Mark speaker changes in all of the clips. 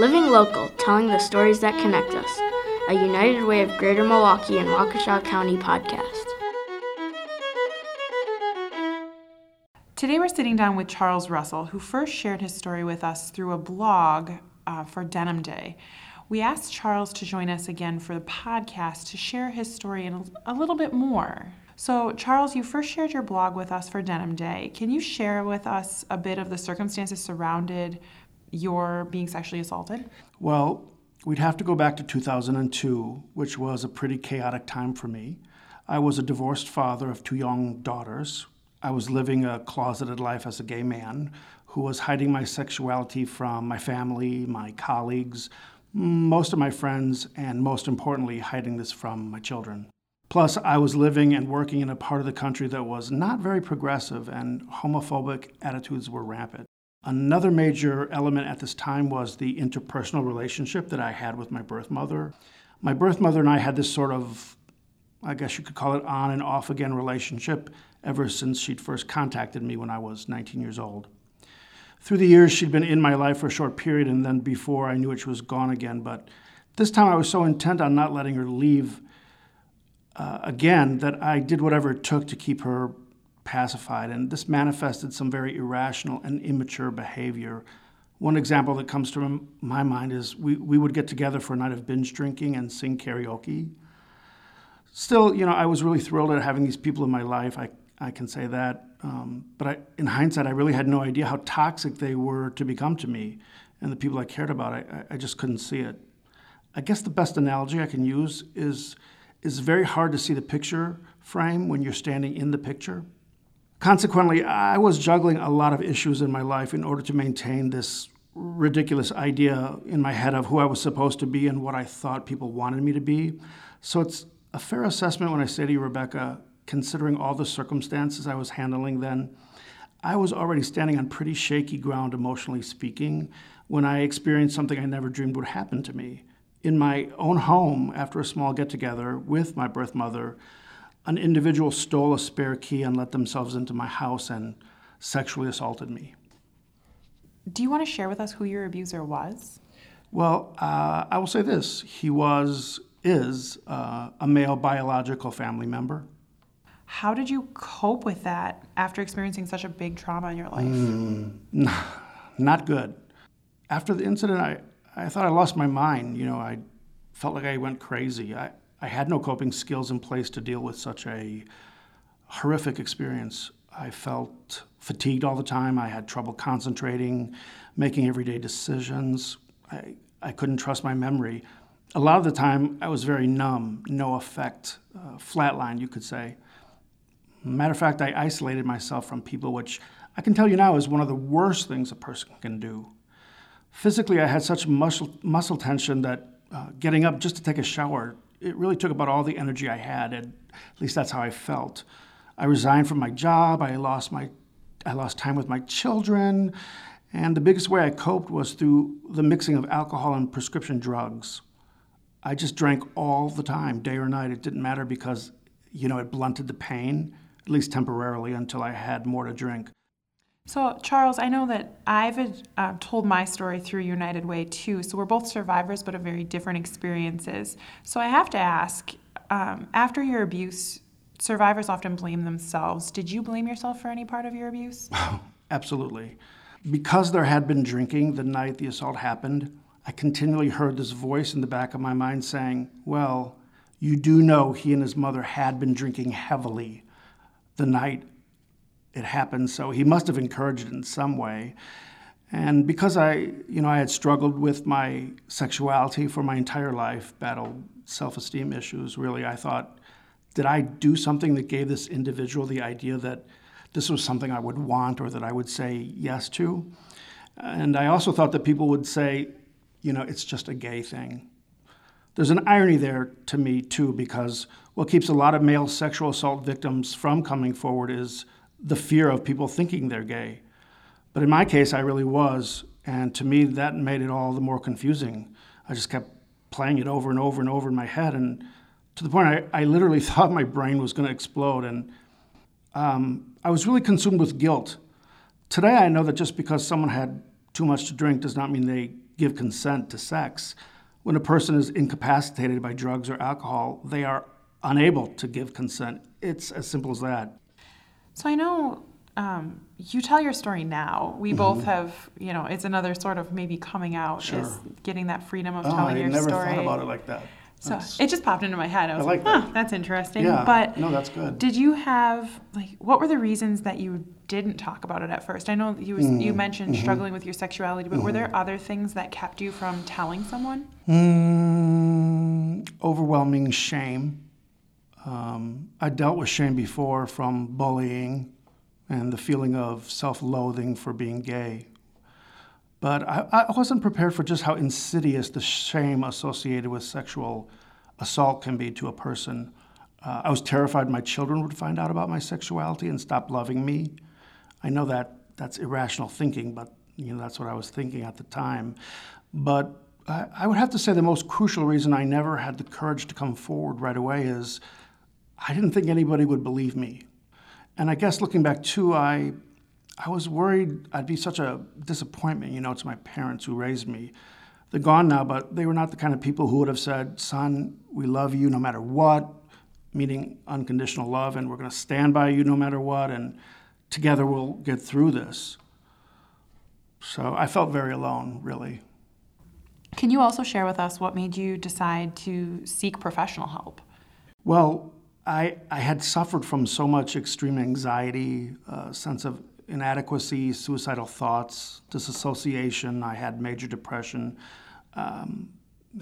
Speaker 1: Living local, telling the stories that connect us. A United Way of Greater Milwaukee and Waukesha County podcast.
Speaker 2: Today we're sitting down with Charles Russell, who first shared his story with us through a blog uh, for Denim Day. We asked Charles to join us again for the podcast to share his story in a little bit more. So, Charles, you first shared your blog with us for Denim Day. Can you share with us a bit of the circumstances surrounded your being sexually assaulted?
Speaker 3: Well, we'd have to go back to 2002, which was a pretty chaotic time for me. I was a divorced father of two young daughters. I was living a closeted life as a gay man who was hiding my sexuality from my family, my colleagues, most of my friends, and most importantly, hiding this from my children. Plus, I was living and working in a part of the country that was not very progressive, and homophobic attitudes were rampant. Another major element at this time was the interpersonal relationship that I had with my birth mother. My birth mother and I had this sort of, I guess you could call it on and off again relationship ever since she'd first contacted me when I was 19 years old through the years, she'd been in my life for a short period, and then before I knew it, she was gone again. But this time I was so intent on not letting her leave uh, again that I did whatever it took to keep her pacified. And this manifested some very irrational and immature behavior. One example that comes to my mind is we, we would get together for a night of binge drinking and sing karaoke. Still, you know, I was really thrilled at having these people in my life. I, I can say that. Um, but I, in hindsight, I really had no idea how toxic they were to become to me and the people I cared about. I, I just couldn't see it. I guess the best analogy I can use is it's very hard to see the picture frame when you're standing in the picture. Consequently, I was juggling a lot of issues in my life in order to maintain this ridiculous idea in my head of who I was supposed to be and what I thought people wanted me to be. So it's a fair assessment when I say to you, Rebecca, considering all the circumstances I was handling then, I was already standing on pretty shaky ground, emotionally speaking, when I experienced something I never dreamed would happen to me. In my own home, after a small get together with my birth mother, an individual stole a spare key and let themselves into my house and sexually assaulted me.
Speaker 2: Do you want to share with us who your abuser was?
Speaker 3: Well, uh, I will say this he was, is uh, a male biological family member.
Speaker 2: How did you cope with that after experiencing such a big trauma in your life? Mm,
Speaker 3: not good. After the incident, I, I thought I lost my mind. You know, I felt like I went crazy. I, I had no coping skills in place to deal with such a horrific experience. I felt fatigued all the time. I had trouble concentrating, making everyday decisions. I, I couldn't trust my memory. A lot of the time, I was very numb, no effect, uh, flatline, you could say. Matter of fact, I isolated myself from people, which I can tell you now is one of the worst things a person can do. Physically, I had such muscle, muscle tension that uh, getting up just to take a shower, it really took about all the energy I had, and at least that's how I felt. I resigned from my job, I lost, my, I lost time with my children, and the biggest way I coped was through the mixing of alcohol and prescription drugs. I just drank all the time, day or night. It didn't matter because, you know, it blunted the pain at least temporarily, until I had more to drink.
Speaker 2: So, Charles, I know that I've uh, told my story through United Way too. So, we're both survivors, but of very different experiences. So, I have to ask um, after your abuse, survivors often blame themselves. Did you blame yourself for any part of your abuse?
Speaker 3: Absolutely. Because there had been drinking the night the assault happened, I continually heard this voice in the back of my mind saying, Well, you do know he and his mother had been drinking heavily the night it happened, so he must have encouraged it in some way. And because I, you know, I had struggled with my sexuality for my entire life, battled self-esteem issues, really, I thought, did I do something that gave this individual the idea that this was something I would want or that I would say yes to? And I also thought that people would say, you know, it's just a gay thing. There's an irony there to me, too, because what keeps a lot of male sexual assault victims from coming forward is the fear of people thinking they're gay. But in my case, I really was, and to me, that made it all the more confusing. I just kept playing it over and over and over in my head, and to the point I, I literally thought my brain was going to explode. And um, I was really consumed with guilt. Today, I know that just because someone had too much to drink does not mean they give consent to sex. When a person is incapacitated by drugs or alcohol, they are unable to give consent. It's as simple as that.
Speaker 2: So I know um, you tell your story now. We mm-hmm. both have, you know, it's another sort of maybe coming out,
Speaker 3: sure.
Speaker 2: is getting that freedom of
Speaker 3: oh,
Speaker 2: telling
Speaker 3: I
Speaker 2: your
Speaker 3: story.
Speaker 2: I
Speaker 3: never thought about it like that.
Speaker 2: So it just popped into my head. I was I like, like, huh, that's interesting.
Speaker 3: Yeah.
Speaker 2: But
Speaker 3: no, that's good.
Speaker 2: Did you have like what were the reasons that you didn't talk about it at first? I know you was, mm, you mentioned mm-hmm. struggling with your sexuality, but mm-hmm. were there other things that kept you from telling someone?
Speaker 3: Mm, overwhelming shame. Um, I dealt with shame before from bullying and the feeling of self-loathing for being gay. But I, I, wasn't prepared for just how insidious the shame associated with sexual assault can be to a person. Uh, I was terrified my children would find out about my sexuality and stop loving me. I know that that's irrational thinking, but you know that's what I was thinking at the time. But I, I would have to say the most crucial reason I never had the courage to come forward right away is I didn't think anybody would believe me. And I guess looking back too, I I was worried I'd be such a disappointment, you know, to my parents who raised me. They're gone now, but they were not the kind of people who would have said, Son, we love you no matter what, meaning unconditional love, and we're going to stand by you no matter what, and together we'll get through this. So I felt very alone, really.
Speaker 2: Can you also share with us what made you decide to seek professional help?
Speaker 3: Well, I, I had suffered from so much extreme anxiety, a sense of inadequacy, suicidal thoughts, disassociation. I had major depression. Um,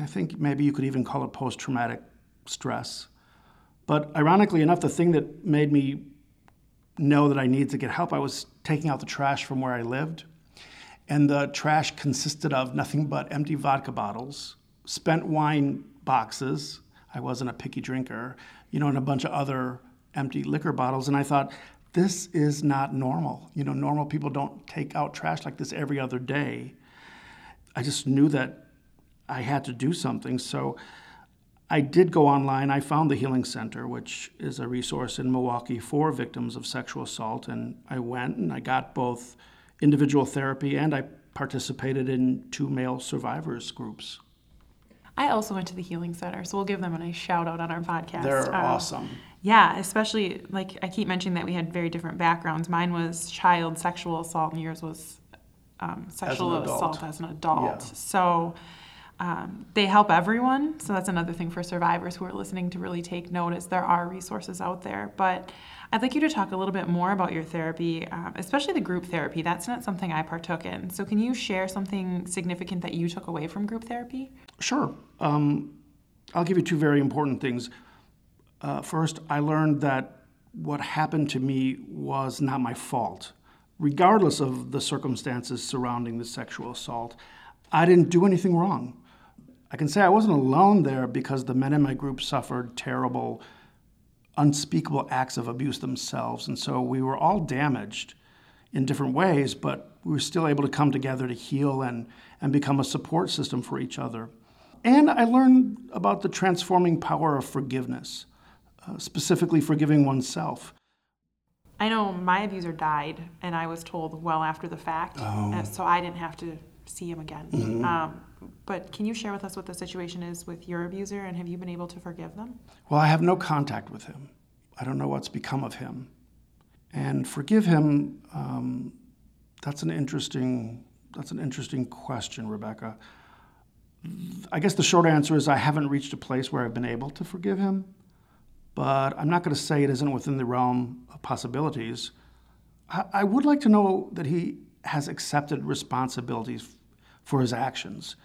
Speaker 3: I think maybe you could even call it post traumatic stress. But ironically enough, the thing that made me know that I needed to get help, I was taking out the trash from where I lived. And the trash consisted of nothing but empty vodka bottles, spent wine boxes. I wasn't a picky drinker, you know, and a bunch of other empty liquor bottles. And I thought, this is not normal. You know, normal people don't take out trash like this every other day. I just knew that I had to do something. So I did go online. I found the Healing Center, which is a resource in Milwaukee for victims of sexual assault. And I went and I got both individual therapy and I participated in two male survivors groups.
Speaker 2: I also went to the Healing Center, so we'll give them a nice shout out on our podcast.
Speaker 3: They're um, awesome.
Speaker 2: Yeah, especially like I keep mentioning that we had very different backgrounds. Mine was child sexual assault, and yours was um, sexual
Speaker 3: as
Speaker 2: assault as an adult.
Speaker 3: Yeah.
Speaker 2: So um, they help everyone. So that's another thing for survivors who are listening to really take notice. There are resources out there, but I'd like you to talk a little bit more about your therapy, um, especially the group therapy. That's not something I partook in. So, can you share something significant that you took away from group therapy?
Speaker 3: Sure. Um, I'll give you two very important things. Uh, first, I learned that what happened to me was not my fault, regardless of the circumstances surrounding the sexual assault. I didn't do anything wrong. I can say I wasn't alone there because the men in my group suffered terrible unspeakable acts of abuse themselves. And so we were all damaged in different ways, but we were still able to come together to heal and, and become a support system for each other. And I learned about the transforming power of forgiveness, uh, specifically forgiving oneself.
Speaker 2: I know my abuser died, and I was told well after the fact,
Speaker 3: oh.
Speaker 2: so I didn't have to see him again.
Speaker 3: Mm-hmm. Um,
Speaker 2: but can you share with us what the situation is with your abuser, and have you been able to forgive them?
Speaker 3: Well, I have no contact with him. I don't know what's become of him. And forgive him. Um, that's an interesting. That's an interesting question, Rebecca. I guess the short answer is I haven't reached a place where I've been able to forgive him, but I'm not going to say it isn't within the realm of possibilities. I, I would like to know that he has accepted responsibilities for his actions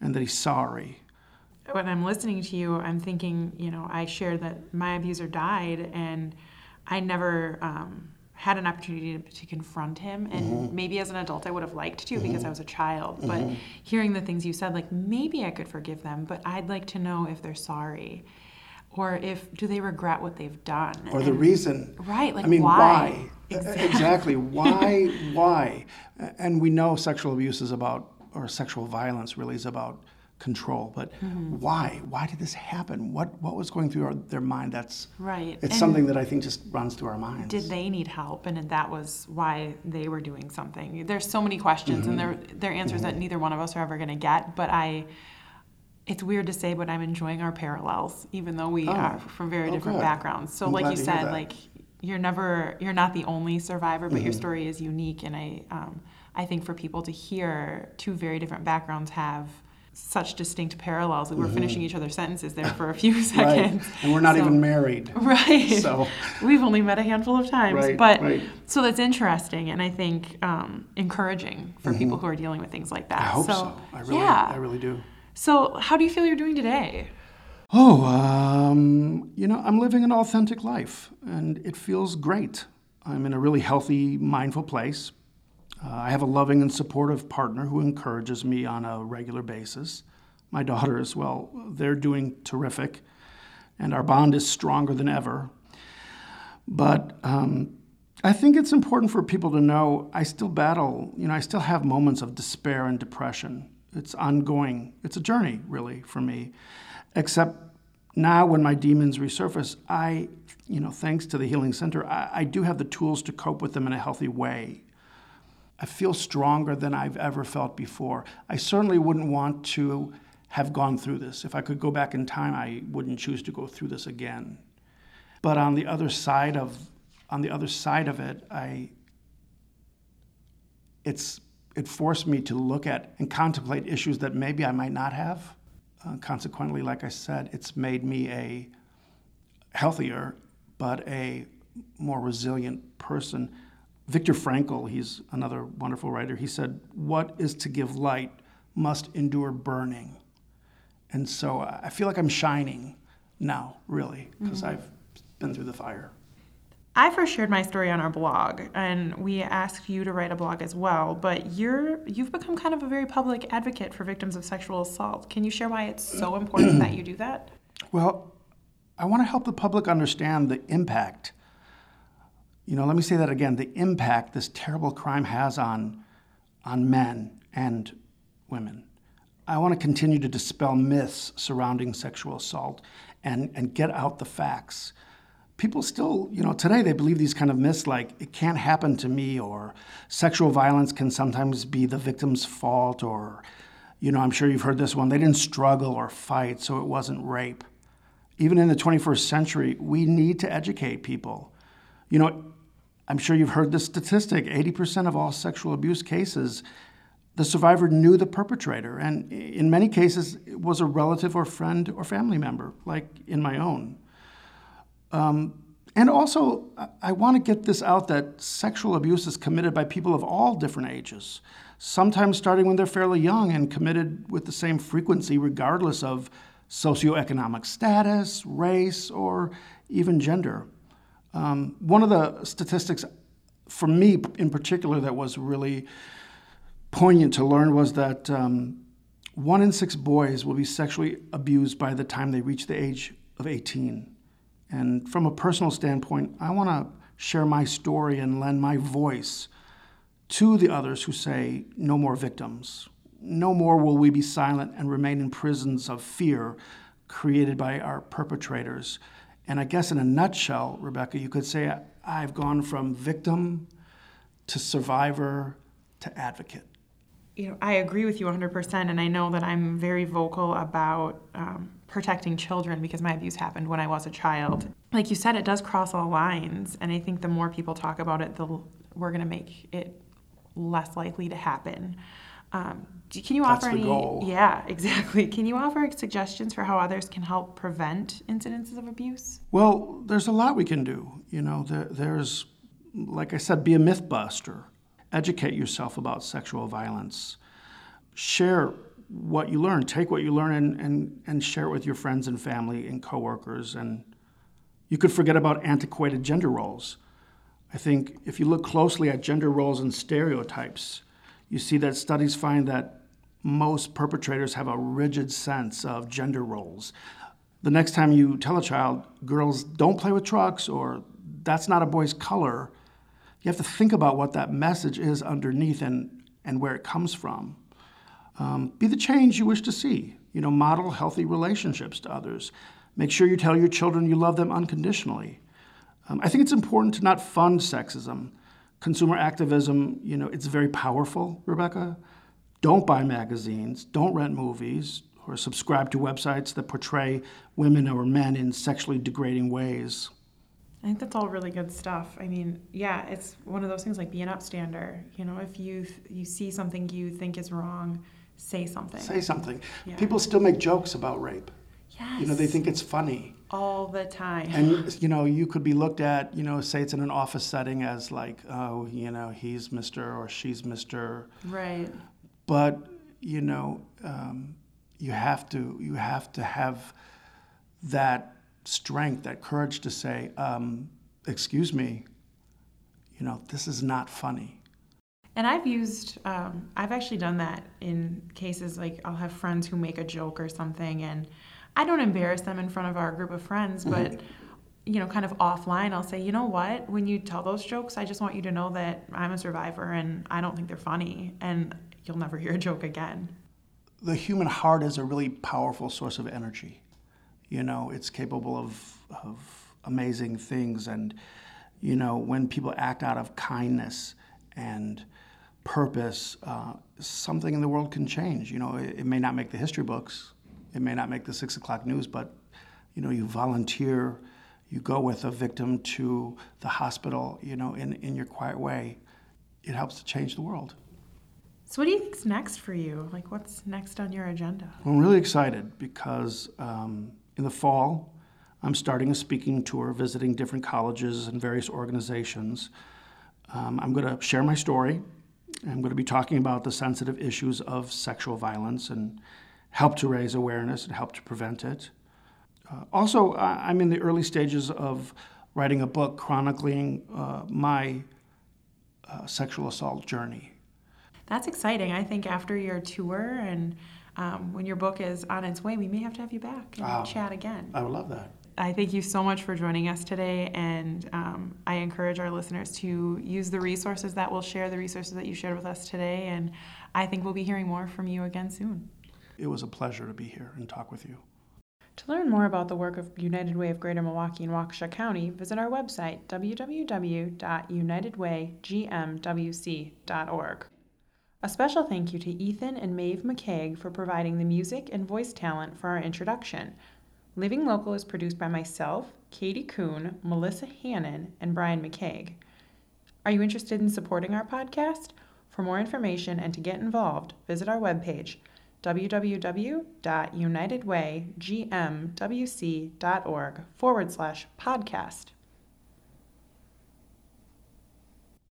Speaker 3: and that he's sorry.
Speaker 2: When I'm listening to you, I'm thinking, you know, I shared that my abuser died and I never um, had an opportunity to, to confront him. And mm-hmm. maybe as an adult, I would have liked to mm-hmm. because I was a child. Mm-hmm. But hearing the things you said, like maybe I could forgive them, but I'd like to know if they're sorry or if do they regret what they've done
Speaker 3: or and, the reason
Speaker 2: right like
Speaker 3: i mean
Speaker 2: why,
Speaker 3: why? Exactly. exactly. why why and we know sexual abuse is about or sexual violence really is about control. But why? Why did this happen? What what was going through our, their mind? That's
Speaker 2: Right.
Speaker 3: It's
Speaker 2: And
Speaker 3: something that I think just runs through our minds.
Speaker 2: Did they need help, and that was why they were doing something? There's so many questions, and there are they're answers that neither one of us are ever going to get. But I, it's weird to say, but I'm enjoying our parallels, even though we
Speaker 3: Oh.
Speaker 2: are from very
Speaker 3: Oh,
Speaker 2: different
Speaker 3: good.
Speaker 2: backgrounds. So,
Speaker 3: I'm
Speaker 2: like you said, like you're never you're not the only survivor, but your
Speaker 3: Mm-hmm.
Speaker 2: story is unique, and I um, I think for people to hear two very different backgrounds have such distinct parallels. that We were finishing each other's sentences there for a few
Speaker 3: Mm-hmm. right.
Speaker 2: seconds.
Speaker 3: And we're not
Speaker 2: So-
Speaker 3: even married.
Speaker 2: Right.
Speaker 3: So
Speaker 2: We've only met a handful of times,
Speaker 3: Right,
Speaker 2: but
Speaker 3: right.
Speaker 2: so that's interesting and I think um, encouraging for people who are dealing with things like that.
Speaker 3: Mm-hmm. I hope so. I really
Speaker 2: yeah.
Speaker 3: I really do.
Speaker 2: So how do you feel you're doing today?
Speaker 3: Oh, um, you know, I'm living an authentic life, and it feels great. I'm in a really healthy, mindful place. Uh, I have a loving and supportive partner who encourages me on a regular basis. My daughters, well, they're doing terrific, and our bond is stronger than ever. But um, I think it's important for people to know I still battle, you know, I still have moments of despair and depression. It's ongoing. It's a journey, really, for me. Except now, when my demons resurface, I, you know, thanks to the Healing Center, I, I do have the tools to cope with them in a healthy way. I feel stronger than I've ever felt before. I certainly wouldn't want to have gone through this. If I could go back in time, I wouldn't choose to go through this again. But on the other side of on the other side of it, I it's it forced me to look at and contemplate issues that maybe I might not have. Uh, consequently, like I said, it's made me a healthier but a more resilient person. Viktor Frankl, he's another wonderful writer, he said, What is to give light must endure burning. And so uh, I feel like I'm shining now, really, because mm-hmm. I've been through the fire.
Speaker 2: I first shared my story on our blog, and we asked you to write a blog as well. But you're you've become kind of a very public advocate for victims of sexual assault. Can you share why it's so important that you do that?
Speaker 3: Well, I want to help the public understand the impact. You know, let me say that again the impact this terrible crime has on, on men and women. I want to continue to dispel myths surrounding sexual assault and, and get out the facts. People still, you know, today they believe these kind of myths like it can't happen to me or sexual violence can sometimes be the victim's fault or, you know, I'm sure you've heard this one, they didn't struggle or fight, so it wasn't rape even in the 21st century, we need to educate people. You know, I'm sure you've heard this statistic 80% of all sexual abuse cases, the survivor knew the perpetrator, and in many cases, it was a relative or friend or family member, like in my own. Um, and also, I want to get this out that sexual abuse is committed by people of all different ages, sometimes starting when they're fairly young and committed with the same frequency, regardless of socioeconomic status, race, or even gender. Um, one of the statistics for me in particular that was really poignant to learn was that um, one in six boys will be sexually abused by the time they reach the age of 18. And from a personal standpoint, I want to share my story and lend my voice to the others who say, no more victims. No more will we be silent and remain in prisons of fear created by our perpetrators. And I guess in a nutshell, Rebecca, you could say I've gone from victim to survivor to advocate.
Speaker 2: You know, I agree with you 100%, and I know that I'm very vocal about um, protecting children because my abuse happened when I was a child. Like you said, it does cross all lines, and I think the more people talk about it, the we're going to make it less likely to happen. Um, do- can you
Speaker 3: That's
Speaker 2: offer any?
Speaker 3: goal.
Speaker 2: Yeah, exactly. Can you offer suggestions for how others can help prevent incidences of abuse?
Speaker 3: Well, there's a lot we can do. You know, there, there's, like I said, be a myth buster. Educate yourself about sexual violence. Share what you learn. Take what you learn and, and, and share it with your friends and family and coworkers. And you could forget about antiquated gender roles. I think if you look closely at gender roles and stereotypes, you see that studies find that most perpetrators have a rigid sense of gender roles. The next time you tell a child, girls don't play with trucks or that's not a boy's color, you have to think about what that message is underneath and, and where it comes from. Um, be the change you wish to see. You know, model healthy relationships to others. Make sure you tell your children you love them unconditionally. Um, I think it's important to not fund sexism. Consumer activism, you know, it's very powerful, Rebecca. Don't buy magazines, don't rent movies, or subscribe to websites that portray women or men in sexually degrading ways.
Speaker 2: I think that's all really good stuff. I mean, yeah, it's one of those things like be an upstander. You know, if you you see something you think is wrong, say something.
Speaker 3: Say something.
Speaker 2: Yeah.
Speaker 3: People still make jokes about rape.
Speaker 2: Yes.
Speaker 3: You know, they think it's funny.
Speaker 2: all the time.
Speaker 3: And you know, you could be looked at, you know, say it's in an office setting as like, oh, you know, he's Mr. or she's Mr.
Speaker 2: right.
Speaker 3: But you know, um, you have to you have to have that strength, that courage to say, um, excuse me, you know, this is not funny.
Speaker 2: And I've used, um, I've actually done that in cases like I'll have friends who make a joke or something, and I don't embarrass them in front of our group of friends, but you know, kind of offline, I'll say, you know what, when you tell those jokes, I just want you to know that I'm a survivor and I don't think they're funny, and you'll never hear a joke again.
Speaker 3: the human heart is a really powerful source of energy. You know, it's capable of, of amazing things. And, you know, when people act out of kindness and purpose, uh, something in the world can change. You know, it, it may not make the history books, it may not make the six o'clock news, but, you know, you volunteer, you go with a victim to the hospital, you know, in, in your quiet way. It helps to change the world.
Speaker 2: So, what do you think's next for you? Like, what's next on your agenda?
Speaker 3: I'm really excited because um, in the fall, I'm starting a speaking tour, visiting different colleges and various organizations. Um, I'm going to share my story. I'm going to be talking about the sensitive issues of sexual violence and help to raise awareness and help to prevent it. Uh, also, I- I'm in the early stages of writing a book chronicling uh, my uh, sexual assault journey.
Speaker 2: That's exciting. I think after your tour and um, when your book is on its way, we may have to have you back and
Speaker 3: Ah.
Speaker 2: chat again.
Speaker 3: I would love that.
Speaker 2: I thank you so much for joining us today, and um, I encourage our listeners to use the resources that we'll share, the resources that you shared with us today, and I think we'll be hearing more from you again soon.
Speaker 3: It was a pleasure to be here and talk with you.
Speaker 2: To learn more about the work of United Way of Greater Milwaukee and Waukesha County, visit our website, www.unitedwaygmwc.org. A special thank you to Ethan and Maeve McCaig for providing the music and voice talent for our introduction. Living Local is produced by myself, Katie Kuhn, Melissa Hannon, and Brian McCaig. Are you interested in supporting our podcast? For more information and to get involved, visit our webpage, www.unitedwaygmwc.org forward slash podcast.